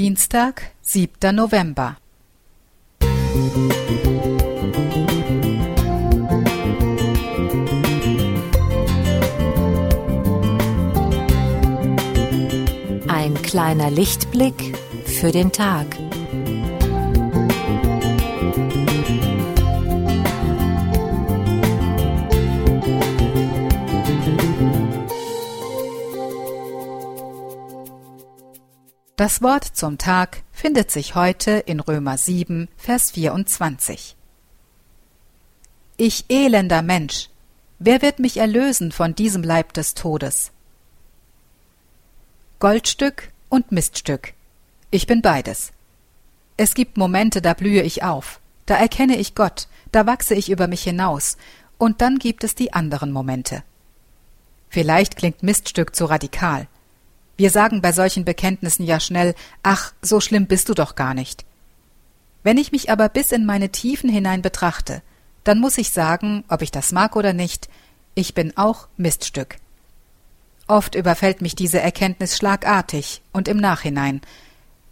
Dienstag, 7. November. Ein kleiner Lichtblick für den Tag. Das Wort zum Tag findet sich heute in Römer 7, Vers 24. Ich elender Mensch, wer wird mich erlösen von diesem Leib des Todes? Goldstück und Miststück. Ich bin beides. Es gibt Momente, da blühe ich auf, da erkenne ich Gott, da wachse ich über mich hinaus, und dann gibt es die anderen Momente. Vielleicht klingt Miststück zu radikal, wir sagen bei solchen Bekenntnissen ja schnell, ach, so schlimm bist du doch gar nicht. Wenn ich mich aber bis in meine Tiefen hinein betrachte, dann muss ich sagen, ob ich das mag oder nicht, ich bin auch Miststück. Oft überfällt mich diese Erkenntnis schlagartig und im Nachhinein,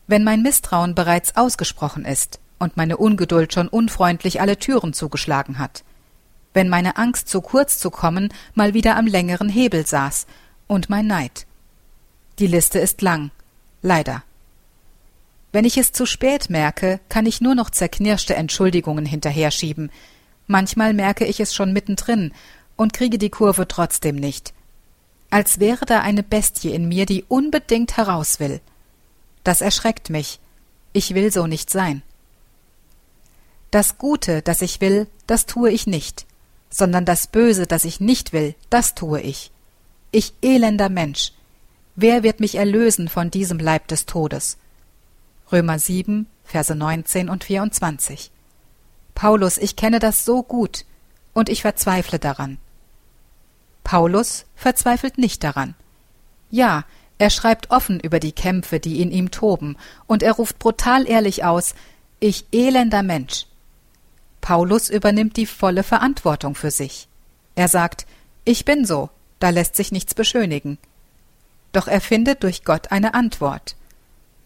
wenn mein Misstrauen bereits ausgesprochen ist und meine Ungeduld schon unfreundlich alle Türen zugeschlagen hat, wenn meine Angst, zu kurz zu kommen, mal wieder am längeren Hebel saß und mein Neid. Die Liste ist lang. Leider. Wenn ich es zu spät merke, kann ich nur noch zerknirschte Entschuldigungen hinterher schieben. Manchmal merke ich es schon mittendrin und kriege die Kurve trotzdem nicht. Als wäre da eine Bestie in mir, die unbedingt heraus will. Das erschreckt mich. Ich will so nicht sein. Das Gute, das ich will, das tue ich nicht, sondern das Böse, das ich nicht will, das tue ich. Ich elender Mensch, Wer wird mich erlösen von diesem Leib des Todes? Römer 7, Verse 19 und 24. Paulus, ich kenne das so gut, und ich verzweifle daran. Paulus verzweifelt nicht daran. Ja, er schreibt offen über die Kämpfe, die in ihm toben, und er ruft brutal ehrlich aus, ich elender Mensch. Paulus übernimmt die volle Verantwortung für sich. Er sagt, ich bin so, da lässt sich nichts beschönigen doch er findet durch Gott eine Antwort.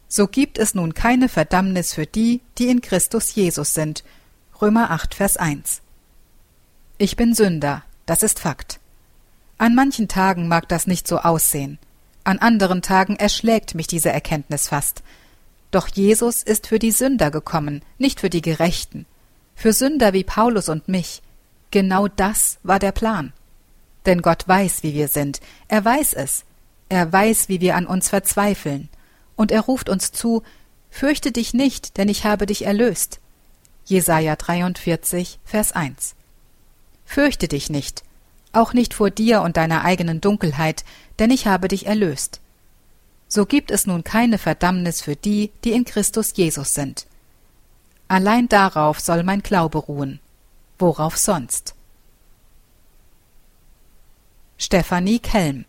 So gibt es nun keine Verdammnis für die, die in Christus Jesus sind. Römer 8, Vers 1. Ich bin Sünder, das ist Fakt. An manchen Tagen mag das nicht so aussehen. An anderen Tagen erschlägt mich diese Erkenntnis fast. Doch Jesus ist für die Sünder gekommen, nicht für die Gerechten. Für Sünder wie Paulus und mich. Genau das war der Plan. Denn Gott weiß, wie wir sind. Er weiß es. Er weiß, wie wir an uns verzweifeln, und er ruft uns zu, Fürchte dich nicht, denn ich habe dich erlöst. Jesaja 43, Vers 1. Fürchte dich nicht, auch nicht vor dir und deiner eigenen Dunkelheit, denn ich habe dich erlöst. So gibt es nun keine Verdammnis für die, die in Christus Jesus sind. Allein darauf soll mein Glaube ruhen. Worauf sonst? Stefanie Kelm